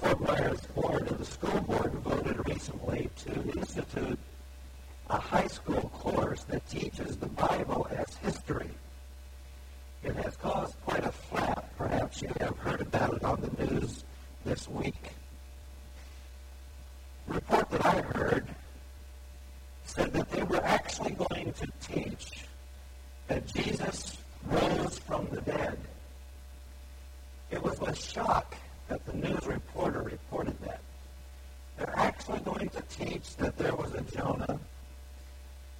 Fort Myers, Florida, the school board voted recently to institute a high school course that teaches the Bible as history. It has caused quite a flap. Perhaps you have heard about it on the news this week. The report that I heard said that they were actually going to teach that Jesus rose from the dead. It was with shock that the news reporter reported that. They're actually going to teach that there was a Jonah,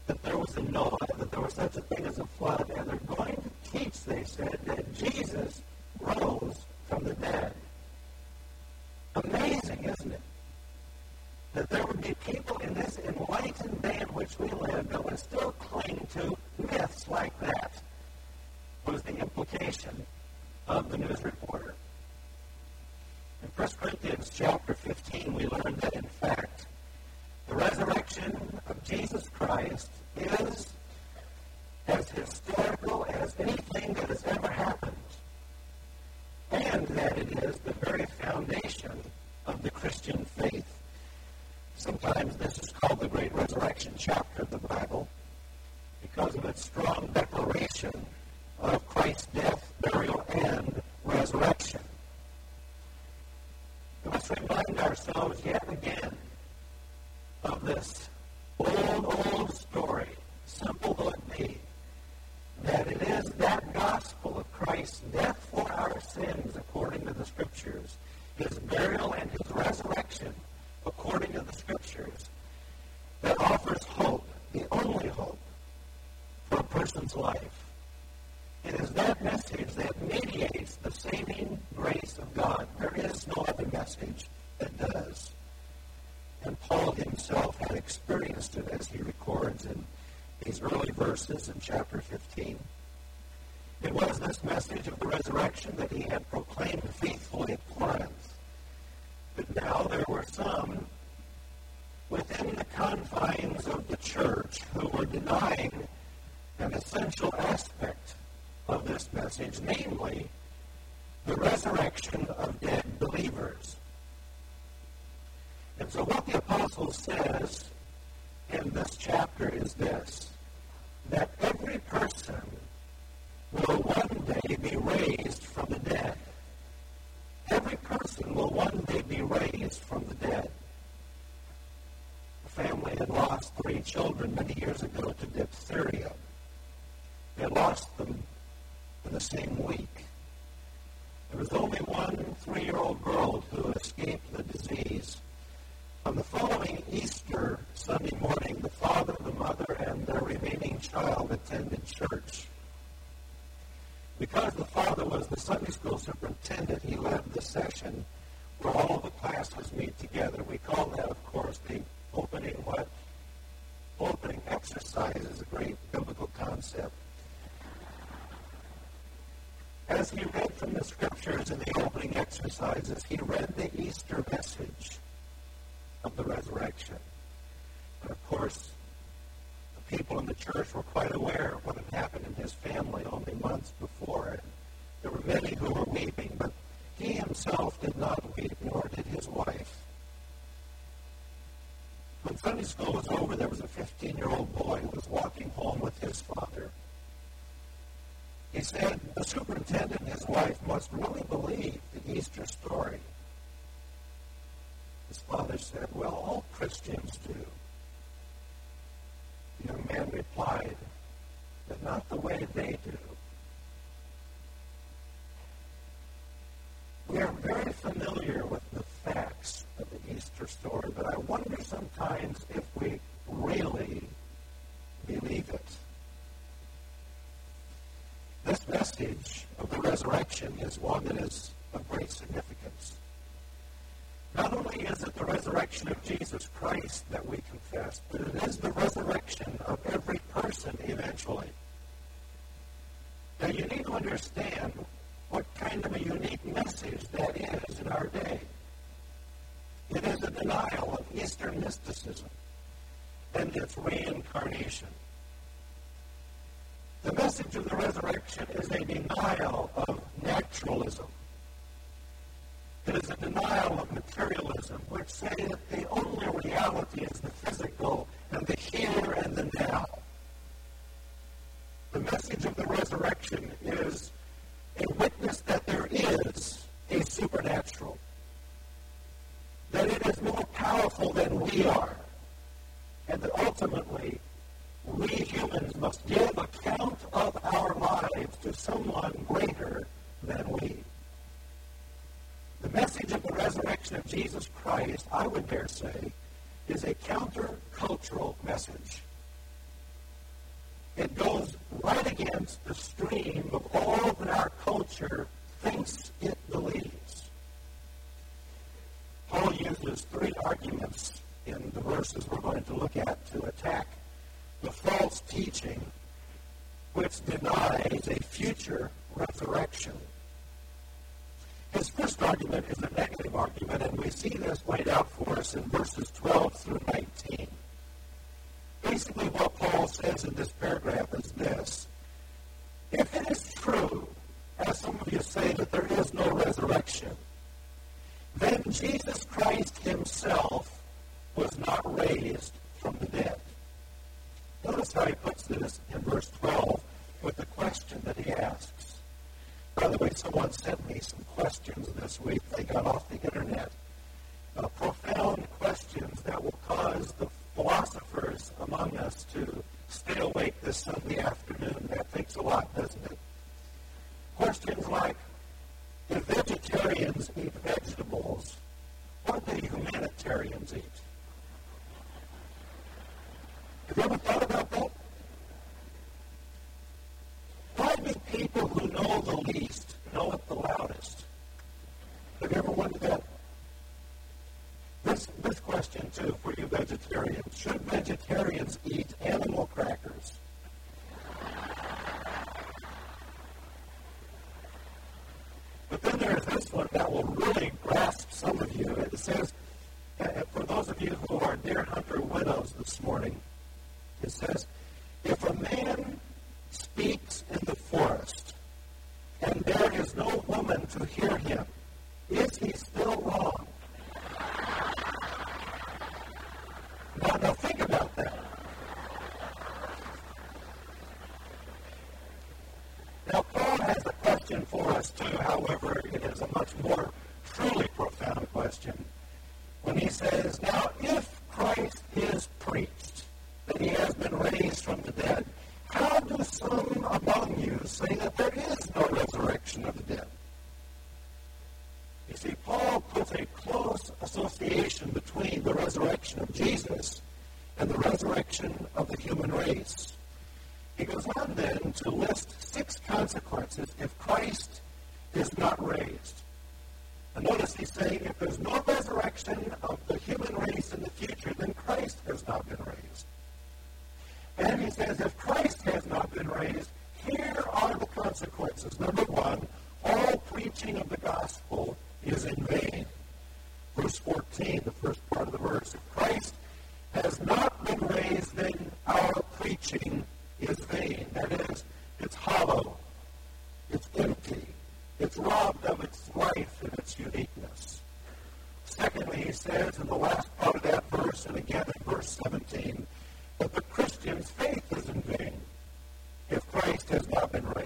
that there was a Noah, that there was such a thing as a flood, and they're going to teach, they said, that Jesus rose from the dead. Amazing, isn't it? That there would be people in this enlightened day in which we live that would still cling to myths like that, was the implication of the news reporter. In 1 Corinthians chapter 15, we learn that, in fact, the resurrection of Jesus Christ is as historical as anything that has ever happened, and that it is the very foundation of the Christian faith. Sometimes this is called the Great Resurrection chapter of the Bible because of its strong declaration of Christ's death, burial, and resurrection. We must remind ourselves yet again of this old, old story, simple though it be, that it is that gospel of Christ's death for our sins according to the Scriptures, his burial and his resurrection according to the Scriptures, that offers hope, the only hope for a person's life. It is that message that mediates the saving grace of God. There is no other message that does. And Paul himself had experienced it as he records in these early verses in chapter 15. It was this message of the resurrection that he had proclaimed faithfully at Corinth. But now there were some within the confines of the church who were denying an essential aspect of this message, namely the resurrection of dead believers. And so, what the apostle says in this chapter is this that every person will one day be raised from the dead. Every person will one day be raised from the dead. A family had lost three children many years ago to diphtheria. They lost them in the same week. There was only one three year old girl who escaped the disease. On the following Easter Sunday morning, the father, the mother, and their remaining child attended church. Because the father was the Sunday school superintendent, he led the session where all the classes meet together. We call that, of course, the opening what? Opening exercise is a great biblical concept. As he read from the scriptures in the opening exercises, he read the Easter message of the resurrection. But of course, the people in the church were quite aware of what had happened in his family only months before. And there were many who were weeping, but he himself did not weep, nor did his wife. When Sunday school was over, there was a 15 year old boy who was walking home with his father. He said the superintendent and his wife must really believe the Easter story. His father said, Well, all Christians do. The young man replied, But not the way they do. We are very familiar with the facts of the Easter story, but I wonder sometimes if we really believe it. This message of the resurrection is one that is of great significance. Not only is it the resurrection of Jesus Christ that we action is a denial of naturalism. It is a denial of materialism, which say that the only reality is the physical and the here and the now. The message of the resurrection you say that there is no resurrection? Then Jesus Christ himself was not raised from the dead. Notice how he puts this in verse 12 with the question that he asks. By the way, someone sent me some questions this week. They got off the internet. Uh, profound questions that will cause the philosophers among us to stay awake this Sunday afternoon. That takes a lot, doesn't it? Questions like, do vegetarians eat vegetables? What do humanitarians eat? Have you ever thought about that? Why do people who know the least know it the loudest? Have you ever wondered that? This, this question, too, for you vegetarians. Should vegetarians eat is the Secondly, he says in the last part of that verse, and again in verse 17, that the Christian's faith is in vain if Christ has not been raised.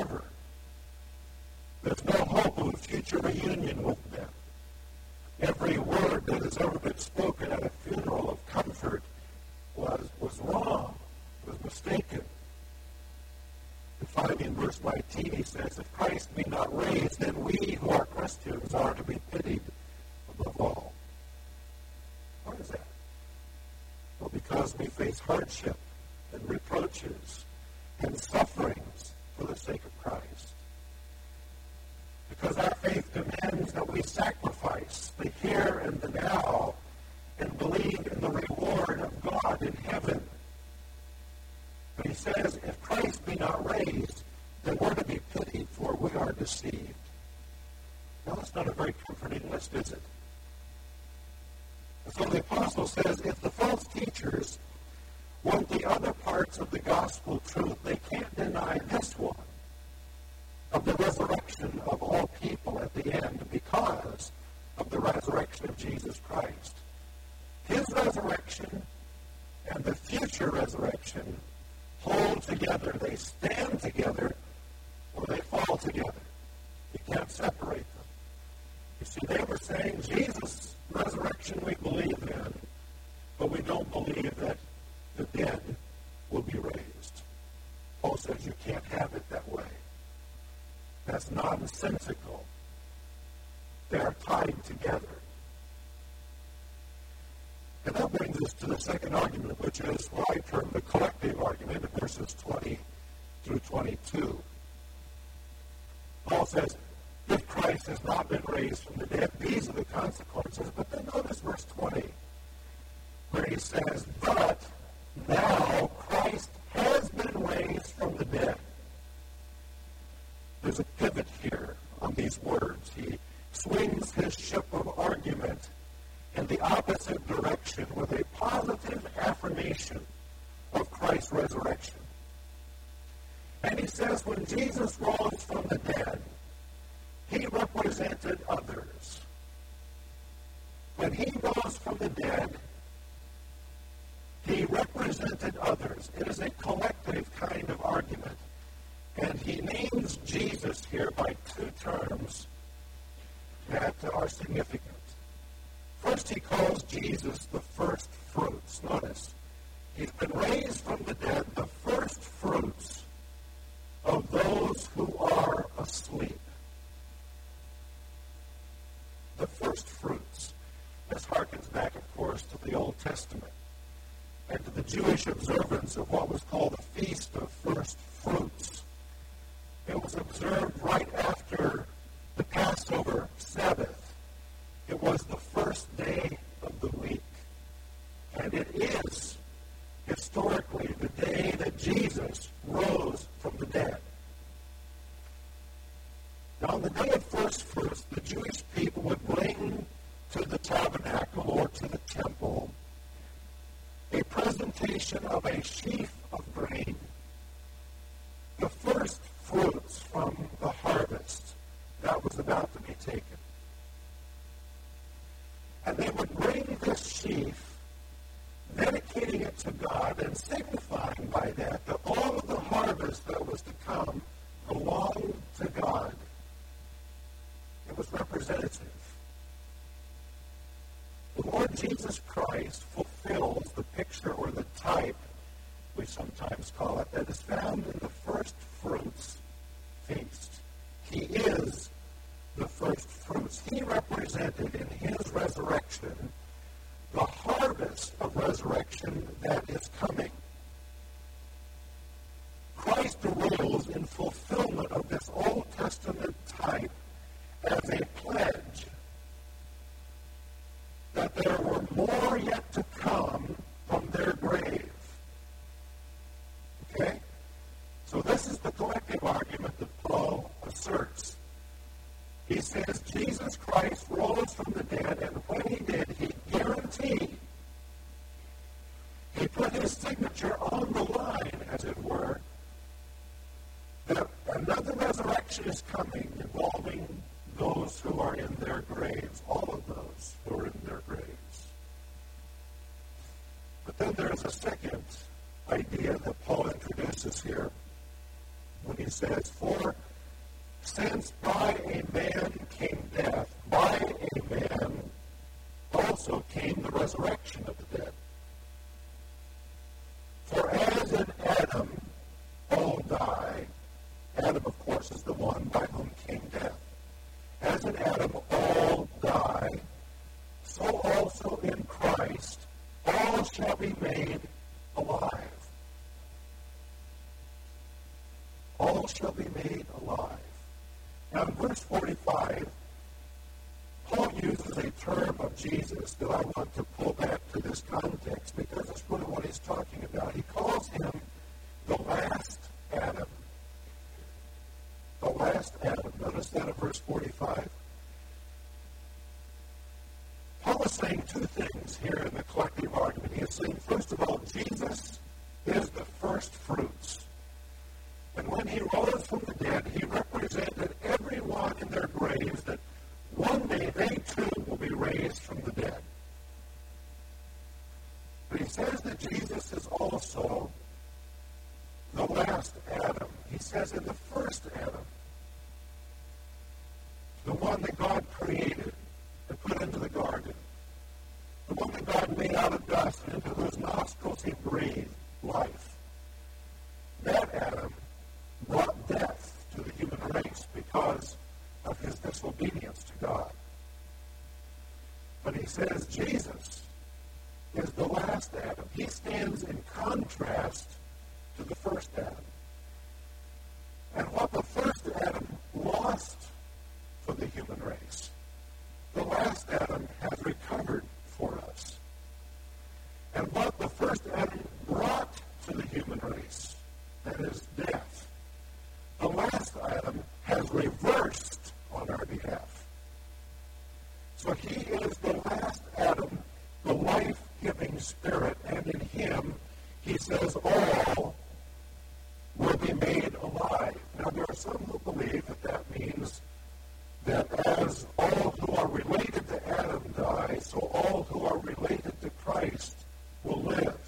Forever. There's no hope of a future reunion with them. Every word that has ever been spoken at a funeral of comfort was, was wrong, was mistaken. Finally, in verse 19, he says, If Christ be not raised, then we who are Christians are to be pitied above all. Why is that? Well, because we face hardship and reproaches and sufferings for the sake of. Because our faith demands that we sacrifice the here and the now and believe in the reward of God in heaven. But he says, if Christ be not raised, then we're to be pitied, for we are deceived. Now, that's not a very comforting list, is it? So the apostle says, if the false teachers want the other parts of the gospel truth, they can't deny this one of the resurrection of all people at the end because of the resurrection of Jesus Christ. His resurrection and the future resurrection hold together. They stand together or they fall together. You can't separate them. You see, they were saying Jesus' resurrection we believe in, but we don't believe that the dead will be raised. Paul says you can't have it that way. That's nonsensical. They are tied together. And that brings us to the second argument, which is what I term the collective argument in verses 20 through 22. Paul says, if Christ has not been raised from the dead, these are the consequences. But then notice verse 20, where he says, But now Christ has been raised from the dead. There's a pivot here on these words. He swings his ship of argument in the opposite direction with a positive affirmation of Christ's resurrection. And he says, when Jesus rose from the dead, he represented others. When he rose from the dead, he represented others. It is a collective kind of argument. And he names Jesus here by two terms that are significant. First, he calls Jesus the first fruits. Notice, he's been raised from the dead, the first fruits of those who are asleep. The first fruits. This harkens back, of course, to the Old Testament and to the Jewish observance of what was called the Feast of First Fruits. It was observed right after the Passover Sabbath. It was the first day of the week. And it is historically the day that Jesus rose from the dead. Now, on the day of first fruits, the Jewish people would bring to the tabernacle or to the temple a presentation of a sheaf of grain, the first fruits from the harvest that was about to be taken. And they would bring this sheaf, dedicating it to God and signifying by that that all of the harvest that was to come belonged to God. It was representative. The Lord Jesus Christ fulfills the picture or the type, we sometimes call it, that is found in the first fruits feast. He is the first fruits. He represented in his resurrection the harvest of resurrection that is coming. Christ arose in fulfillment of this Old Testament type as a life. That Adam brought death to the human race because of his disobedience to God. But he says Jesus is the last Adam. He stands in contrast to the first Adam. And what the first Adam lost for the human race, the last Adam has recovered for us. And what the first Adam brought to the human race, that is death, the last Adam has reversed on our behalf. So he is the last Adam, the life giving spirit, and in him, he says, all will be made alive. Now, there are some who believe that that means that as all who are related to Adam die, so all who are related to Christ will live.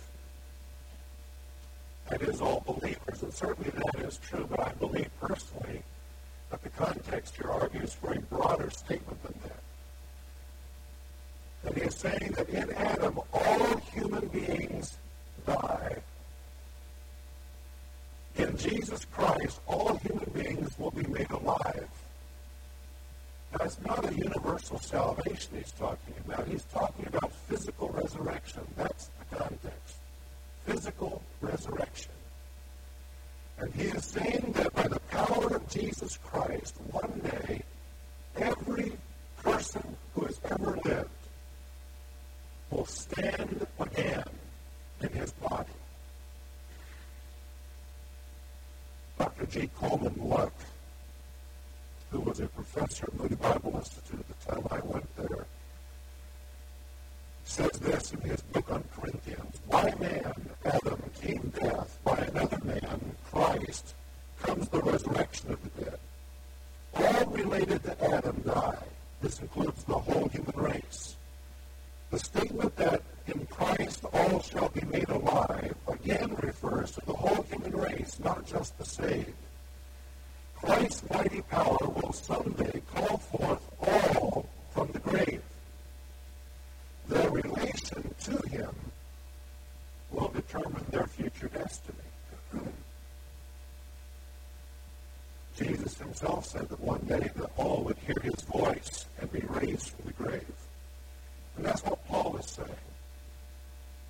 That is, all believers, and certainly that is true, but I believe personally that the context here argues for a broader statement than that. That he is saying that in Adam, all human beings die. In Jesus Christ, all human beings will be made alive. Now, it's not a universal salvation he's talking about. He's talking about physical resurrection. That's the context. Physical resurrection. And he is saying that by the power of Jesus Christ, one day, every person who has ever lived will stand again in his G. Coleman Luck who was a professor at Moody Bible Institute at the time I went there, says this in his book on Corinthians. By man, Adam, came death. By another man, Christ, comes the resurrection of the dead. All related to Adam die. This includes the whole human race. The statement that in Christ all shall be made alive again refers to the whole human race, not just the saved. Christ's mighty power will someday call forth all from the grave. Their relation to him will determine their future destiny. Jesus himself said that one day that all would hear his voice and be raised from the grave. And that's what Paul is saying.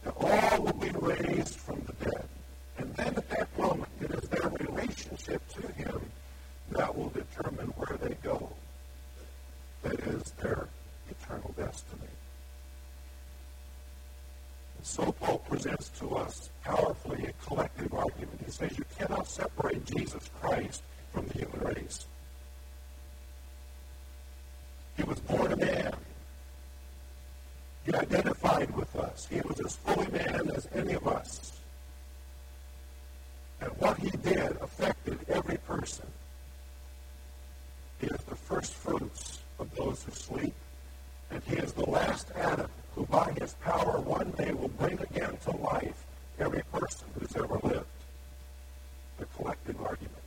That all will be raised from the dead. And then at that moment, it is their relationship to him that will determine where they go. That is their eternal destiny. And so Paul presents to us powerfully a collective argument. He says you cannot separate Jesus Christ from the human race. He was born a man. He identified with us. He was as fully man as any of us. And what he did affected every person. He is the first fruits of those who sleep, and he is the last Adam who by his power one day will bring again to life every person who's ever lived. The collective argument.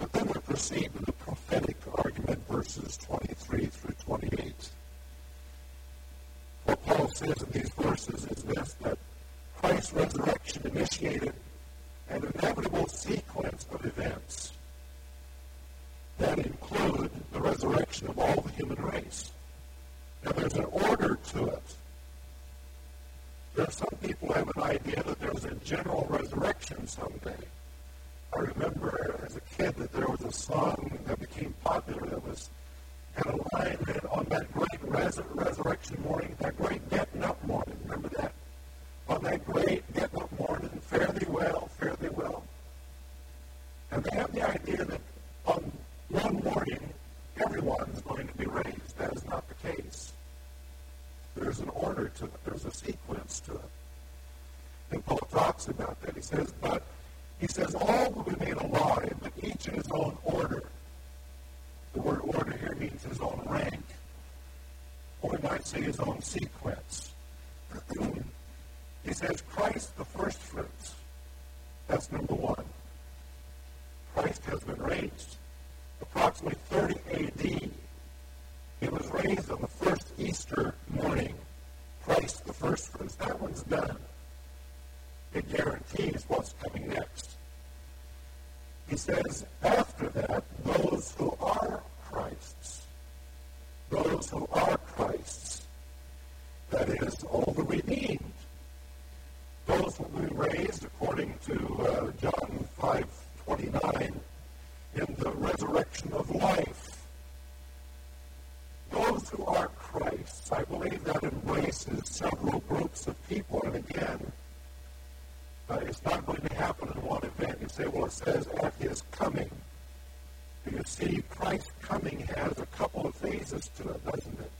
But then we proceed to the prophetic argument, verses 23 through 28. What Paul says in these verses is this that Christ's resurrection initiated an inevitable sequence of events that include the resurrection of all the human race. Now, there's an order to it. There are some people have an idea that there's a general resurrection someday. I remember as a kid that there was a song that became popular that was had a line that on that great res- resurrection morning, that great getting up morning. Remember that? On that great getting up morning, fare thee well, fare thee well. And they have the idea that on one morning, everyone's going to be raised. That is not the case. There's an order to it. There's a sequence to it. And Paul talks about that. He says, but he says all will be made alive, but each in his own order. The word order here means his own rank, or we might say his own sequence. he says Christ the first fruits. That's number one. Christ has been raised. Approximately 30 AD, he was raised on the first Easter morning. Christ the first fruits. That one's done. It guarantees what's coming next. He says, after that, those who are Christ's, those who are Christ's, that is, all the redeemed, those will be raised according to uh, John 5:29 in the resurrection of life. Those who are Christ's, I believe that embraces several groups of people, and again, uh, it's not going to happen in one event. You say, well, it says at his coming. You see, Christ's coming has a couple of phases to it, doesn't it?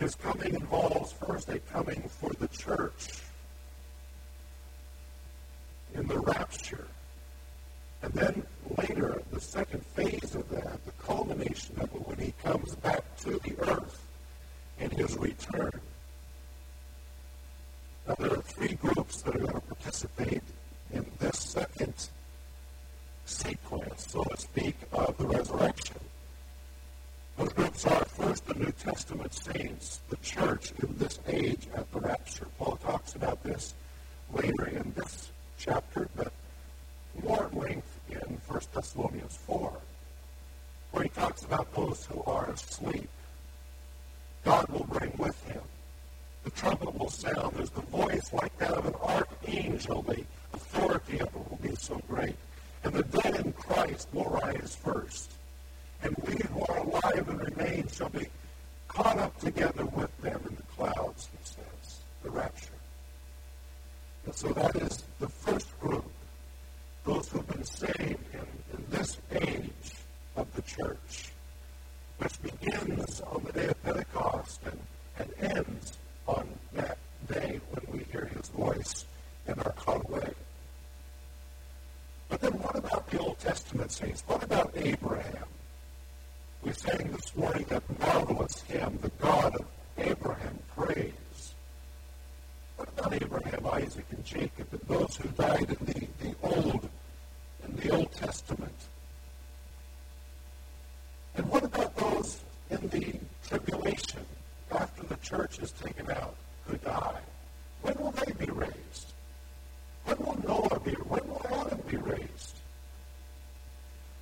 His coming involves first a coming for the church in the rapture. And then later, the second phase of that, the culmination of it, when he comes back to the earth in his return. Now, there are three groups that are going to participate in this second sequence, so to speak, of the resurrection. Those groups are first the New Testament saints, the church in this age at the rapture. Paul talks about this later in this chapter, but more at length in 1 Thessalonians 4, about those who are asleep. God will bring with him the trumpet will sound. There's the voice like that of an archangel. The authority of it will be so great. And the dead in Christ will rise first. And we who are alive and remain shall be caught up together with them in the clouds, he says, the rapture. And so that is the first group, those who have been saved in, in this age of the church, Jacob, and those who died in our conway. But then what about the, Old Testament saints? What about Abraham? We're saying this morning that Marvel's him, the Old in the Old Testament? And what about those in the tribulation? after the church is taken out who die, when will they be raised? When will Noah be? When will Adam be raised?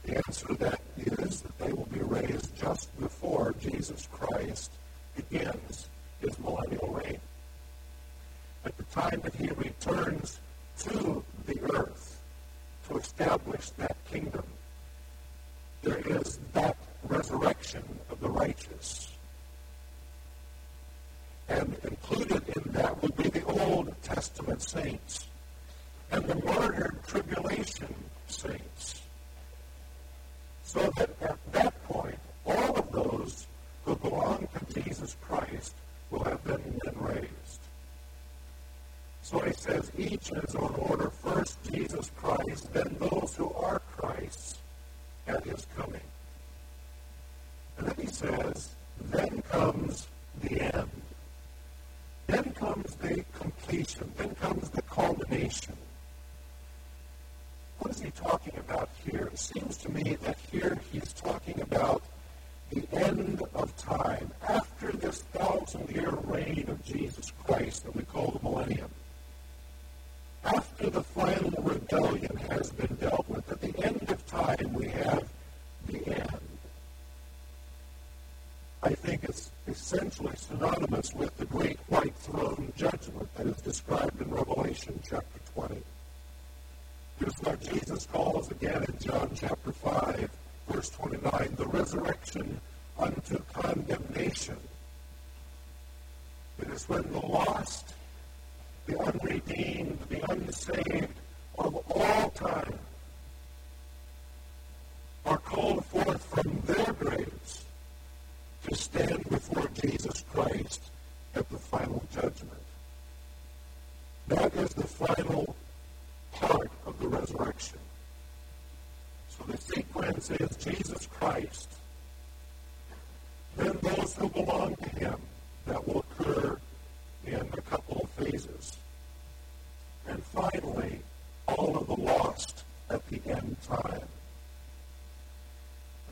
The answer to that is that they will be raised just before Jesus Christ begins his millennial reign. At the time that he returns to the earth to establish that kingdom, there is that resurrection of the righteous and included in that would be the Old Testament saints and the martyred tribulation saints. So that at that point, all of those who belong to Jesus Christ will have been, raised. So he says, each in his own order, first Jesus Christ, then those who are Christ's at his coming. Then he says, then comes the end. Then comes the completion. Then comes the culmination. What is he talking about here? It seems to me that here he's talking about the end of time, after this thousand year reign of Jesus Christ that we call the millennium. After the final rebellion has been dealt with, at the end of time, we have the end. I think it's essentially synonymous with the great white throne judgment that is described in Revelation chapter 20. Here's what Jesus calls again in John chapter 5, verse 29, the resurrection unto condemnation. It is when the lost, the unredeemed, the unsaved of all time are called forth from their graves to stand before Jesus Christ at the final judgment. That is the final part of the resurrection. So the sequence is Jesus Christ, then those who belong to him. That will occur in a couple of phases. And finally, all of the lost at the end time.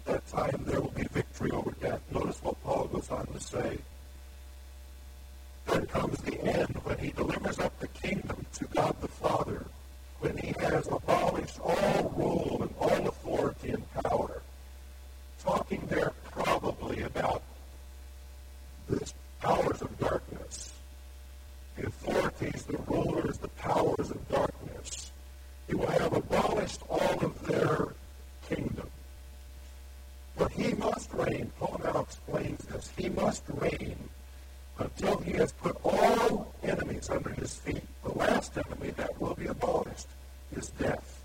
At that time, there will be victory over death. Notice what Paul goes on to say. Then comes the end when he delivers up the kingdom to God the Father, when he has abolished all rule and all authority and power. Talking there probably about the powers of darkness, the authorities, the rulers, the powers of darkness. He will have abolished all of their kingdom. But he reign. Paul now explains this. He must reign until he has put all enemies under his feet. The last enemy that will be abolished is death.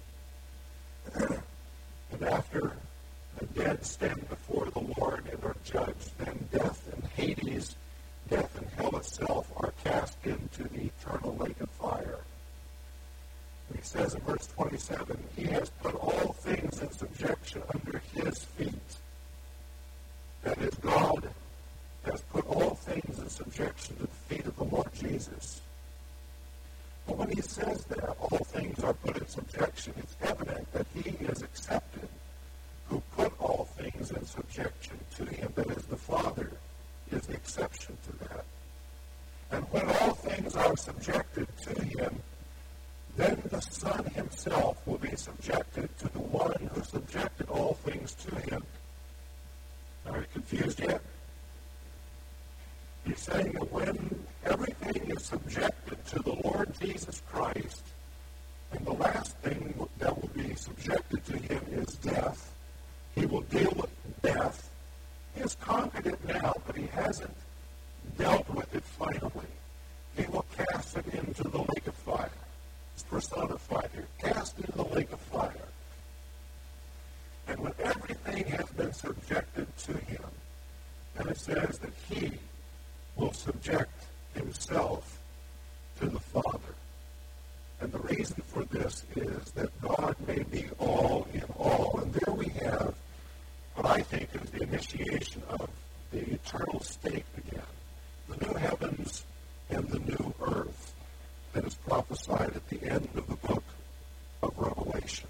and after the dead stand before the Lord and are judged, then death and Hades, death and hell itself, are cast into the eternal lake of fire. He says in verse 27, He has put all things in subjection under his feet. That is, God has put all things in subjection to the feet of the Lord Jesus. But when he says that all things are put in subjection, it's evident that he is excepted who put all things in subjection to him. That is, the Father is the exception to that. And when all things are subjected to him, then the Son himself will be subjected to the one who subjected all things to him. Are you confused yet? He's saying that when everything is subjected to the Lord Jesus Christ, and the last thing that will be subjected to him is death, he will deal with death. He has conquered it now, but he hasn't dealt with it finally. He will cast it into the lake of fire. It's personified here. Cast into the lake of fire. And when everything has been subjected to him, and it says that he will subject himself to the Father. And the reason for this is that God may be all in all. And there we have what I think is the initiation of the eternal state again. The new heavens and the new earth that is prophesied at the end of the book of Revelation.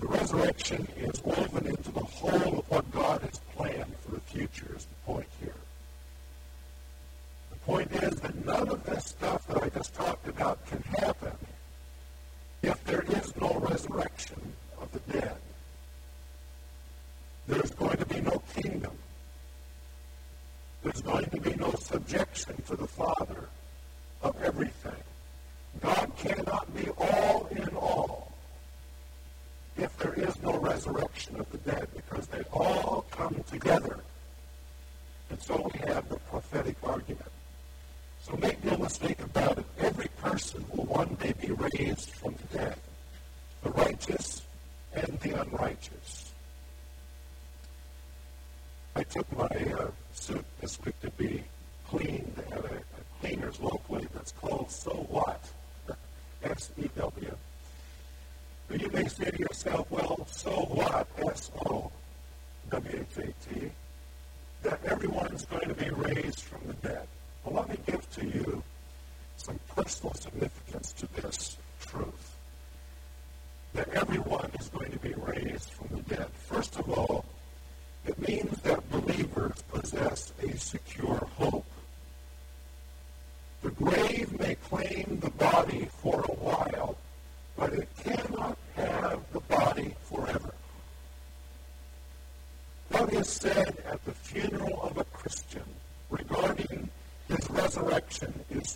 The resurrection is woven into the whole of what God has planned for the future, is the point here. Point is that none of this stuff that I just talked about can happen if there is no resurrection of the dead. There's going to be no kingdom. There's going to be no subjection to the Father of everything. God cannot be all in all if there is no resurrection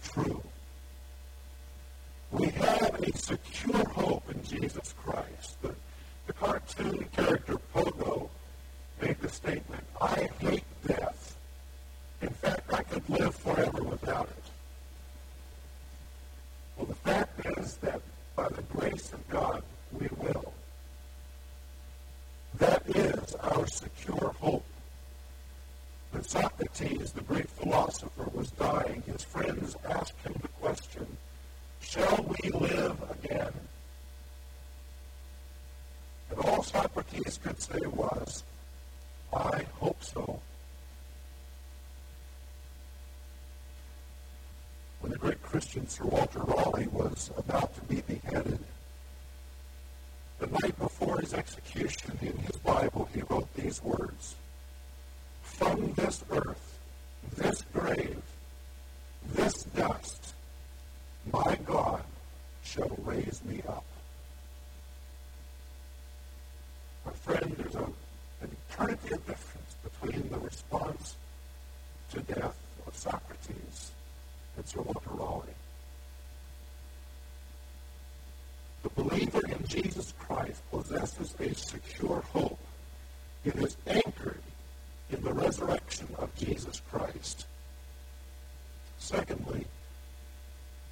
true. Could say was, I hope so. When the great Christian Sir Walter Raleigh was about to be beheaded, the night before his execution, in his Bible, he wrote these words From this earth, this grave, this dust, my God shall raise me up. My friend, there's a, an eternity of difference between the response to death of Socrates and Sir Walter Raleigh. The believer in Jesus Possesses a secure hope. It is anchored in the resurrection of Jesus Christ. Secondly,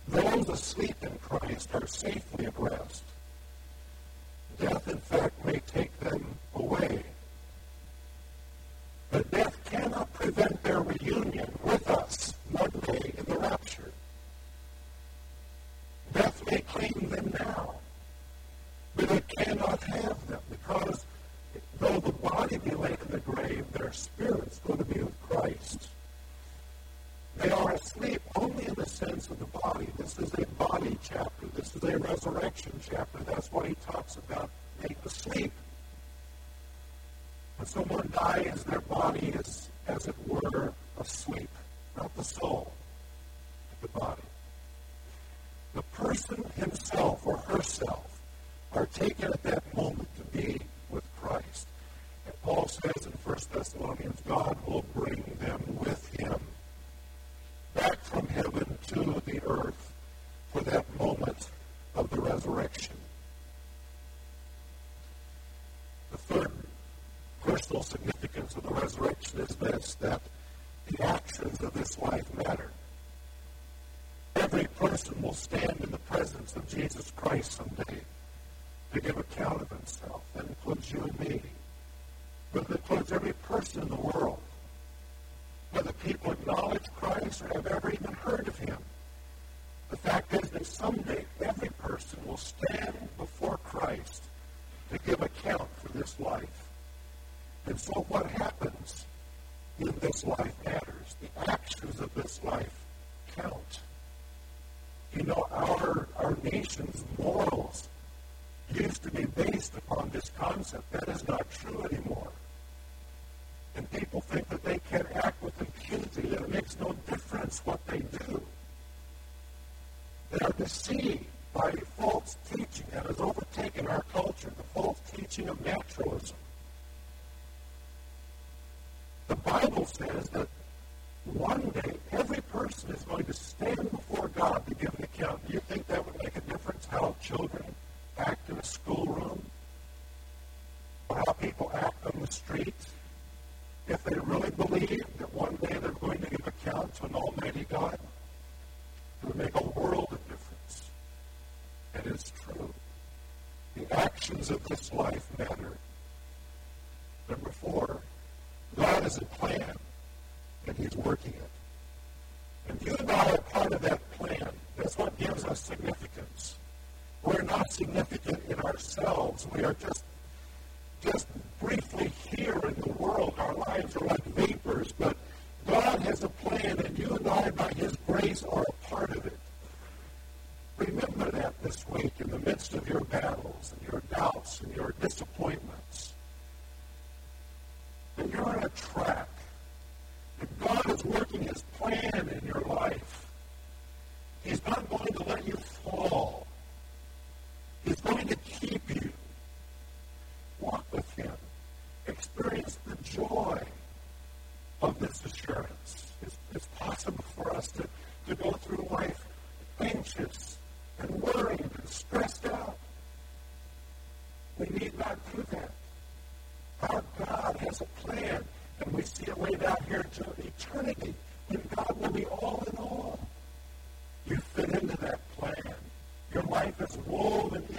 those asleep in Christ are safely at rest. Death, in fact, may take them away. But death cannot prevent their reunion with us one day in the rapture. Death may claim them now, but it cannot have them because though the body be laid in the grave, their spirit's going to be with Christ. They are asleep only in the sense of the body. This is a body chapter. This is a resurrection chapter. That's what he talks about being asleep. When someone dies, their body is, as it were, asleep, not the soul, but the body. The person himself or herself are taken at that moment to be with Christ. And Paul says in 1 Thessalonians, God will bring them with him back from heaven to the earth for that moment of the resurrection. The third personal significance of the is this that the actions of this life matter. Every person will stand in the presence of Jesus Christ someday to give account of himself. That includes you and me. But it includes every person in the world whether people acknowledge Christ or have ever even heard of him. The fact is that someday every person will stand before Christ to give account for this life. And so what happens this life matters. The actions of this life count. You know, our, our nation's morals used to be based upon this concept. That is not true anymore and people think that they can act with impunity, that it makes no difference what they do. They are deceived by false teaching that has overtaken our culture, the false teaching of naturalism. The Bible says that one day every person is going to stand before God to give an account. Do you think that would make a difference how children act in a schoolroom? Or how people act on the streets? if they really believe that one day they're going to give account to an almighty God, it would make a world of difference. And it's true. The actions of this life matter. Number four, God has a plan, and He's working it. And you and I are part of that plan. That's what gives us significance. We're not significant in ourselves. We are just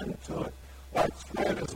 into it. What's red is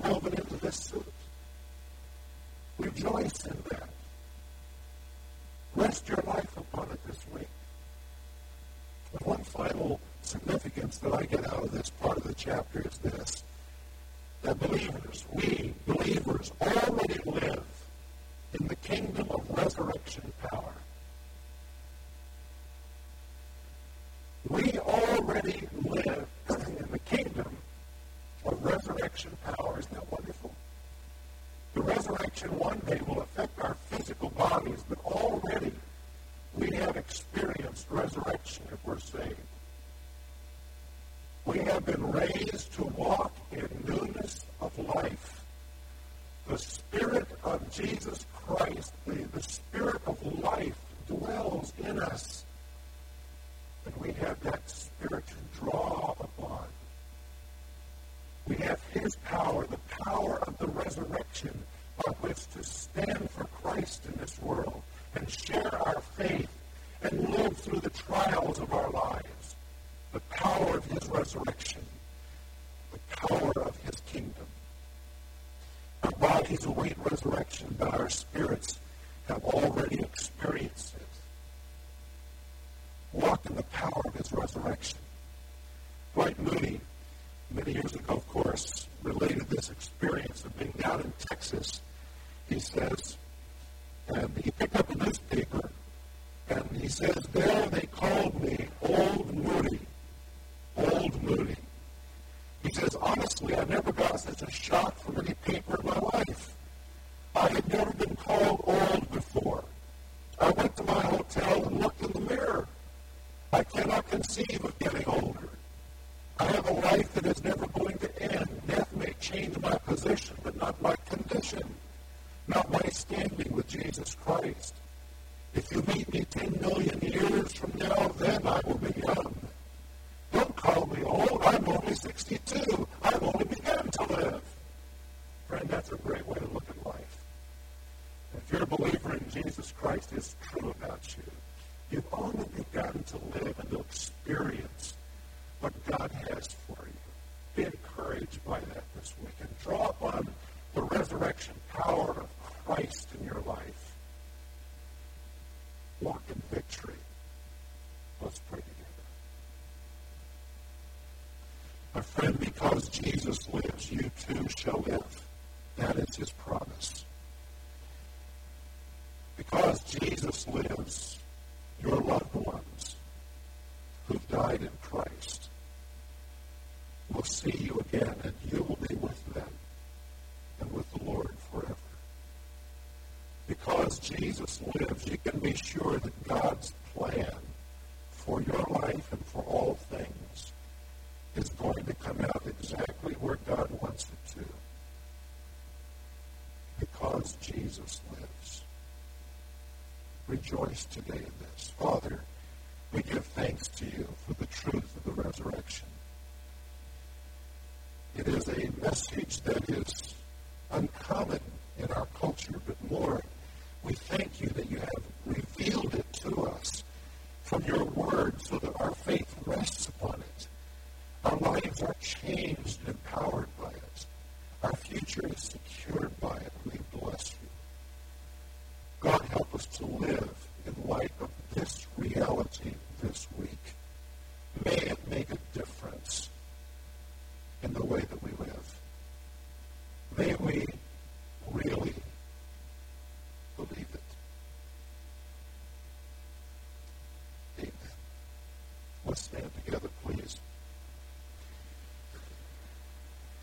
Jesus Christ, the, the Spirit of life, dwells in us. And we have that Spirit to draw upon. We have His power, the power of the resurrection, by which to stand for Christ in this world and share our faith and live through the trials of our lives. The power of His resurrection. spirits. Jesus lives, you can be sure that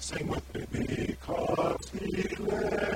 sing with me because he lives.